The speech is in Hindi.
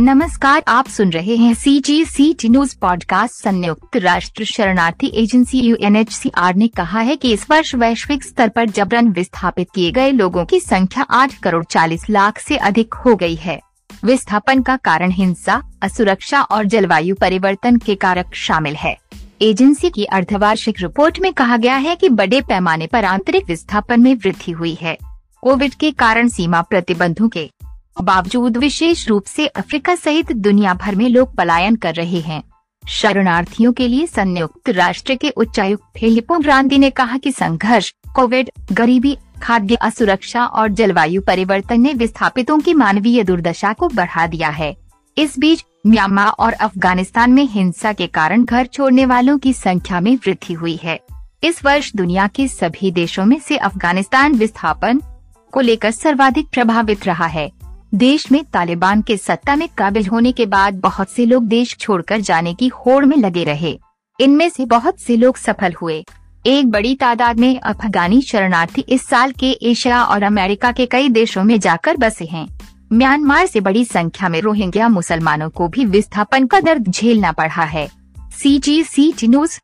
नमस्कार, आप सुन रहे हैं C G C T news podcast संयुक्त राष्ट्र शरणार्थी एजेंसी यू ने कहा है कि इस वर्ष वैश्विक स्तर पर जबरन विस्थापित किए गए, लोगों की संख्या आठ करोड़ चालीस लाख से अधिक हो गई है। विस्थापन का कारण हिंसा, असुरक्षा और जलवायु परिवर्तन के कारक शामिल है। एजेंसी की अर्धवार्षिक रिपोर्ट में कहा गया है कि बड़े पैमाने पर आंतरिक विस्थापन में वृद्धि हुई है। कोविड के कारण सीमा प्रतिबंधों के बावजूद विशेष रूप से अफ्रीका सहित दुनिया भर में लोग पलायन कर रहे हैं। शरणार्थियों के लिए संयुक्त राष्ट्र के उच्चायुक्त फिलिपो ग्रांति ने कहा कि संघर्ष, कोविड, गरीबी, खाद्य असुरक्षा और जलवायु परिवर्तन ने विस्थापितों की मानवीय दुर्दशा को बढ़ा दिया है। इस बीच, म्यांमार और अफ़गानिस्तान में हिंसा के कारण घर छोड़ने वालों की संख्या में वृद्धि हुई है। इस वर्ष दुनिया के सभी देशों में से अफ़गानिस्तान विस्थापन को लेकर सर्वाधिक प्रभावित रहा है। देश में तालिबान के सत्ता में काबिल होने के बाद बहुत से लोग देश छोड़कर जाने की होड़ में लगे रहे। इनमें से बहुत से लोग सफल हुए। एक बड़ी तादाद में अफगानी शरणार्थी इस साल के एशिया और अमेरिका के कई देशों में जाकर बसे हैं। म्यांमार से बड़ी संख्या में रोहिंग्या मुसलमानों को भी विस्थापन का दर्द झेलना पड़ा है। सी जी सी टी न्यूज़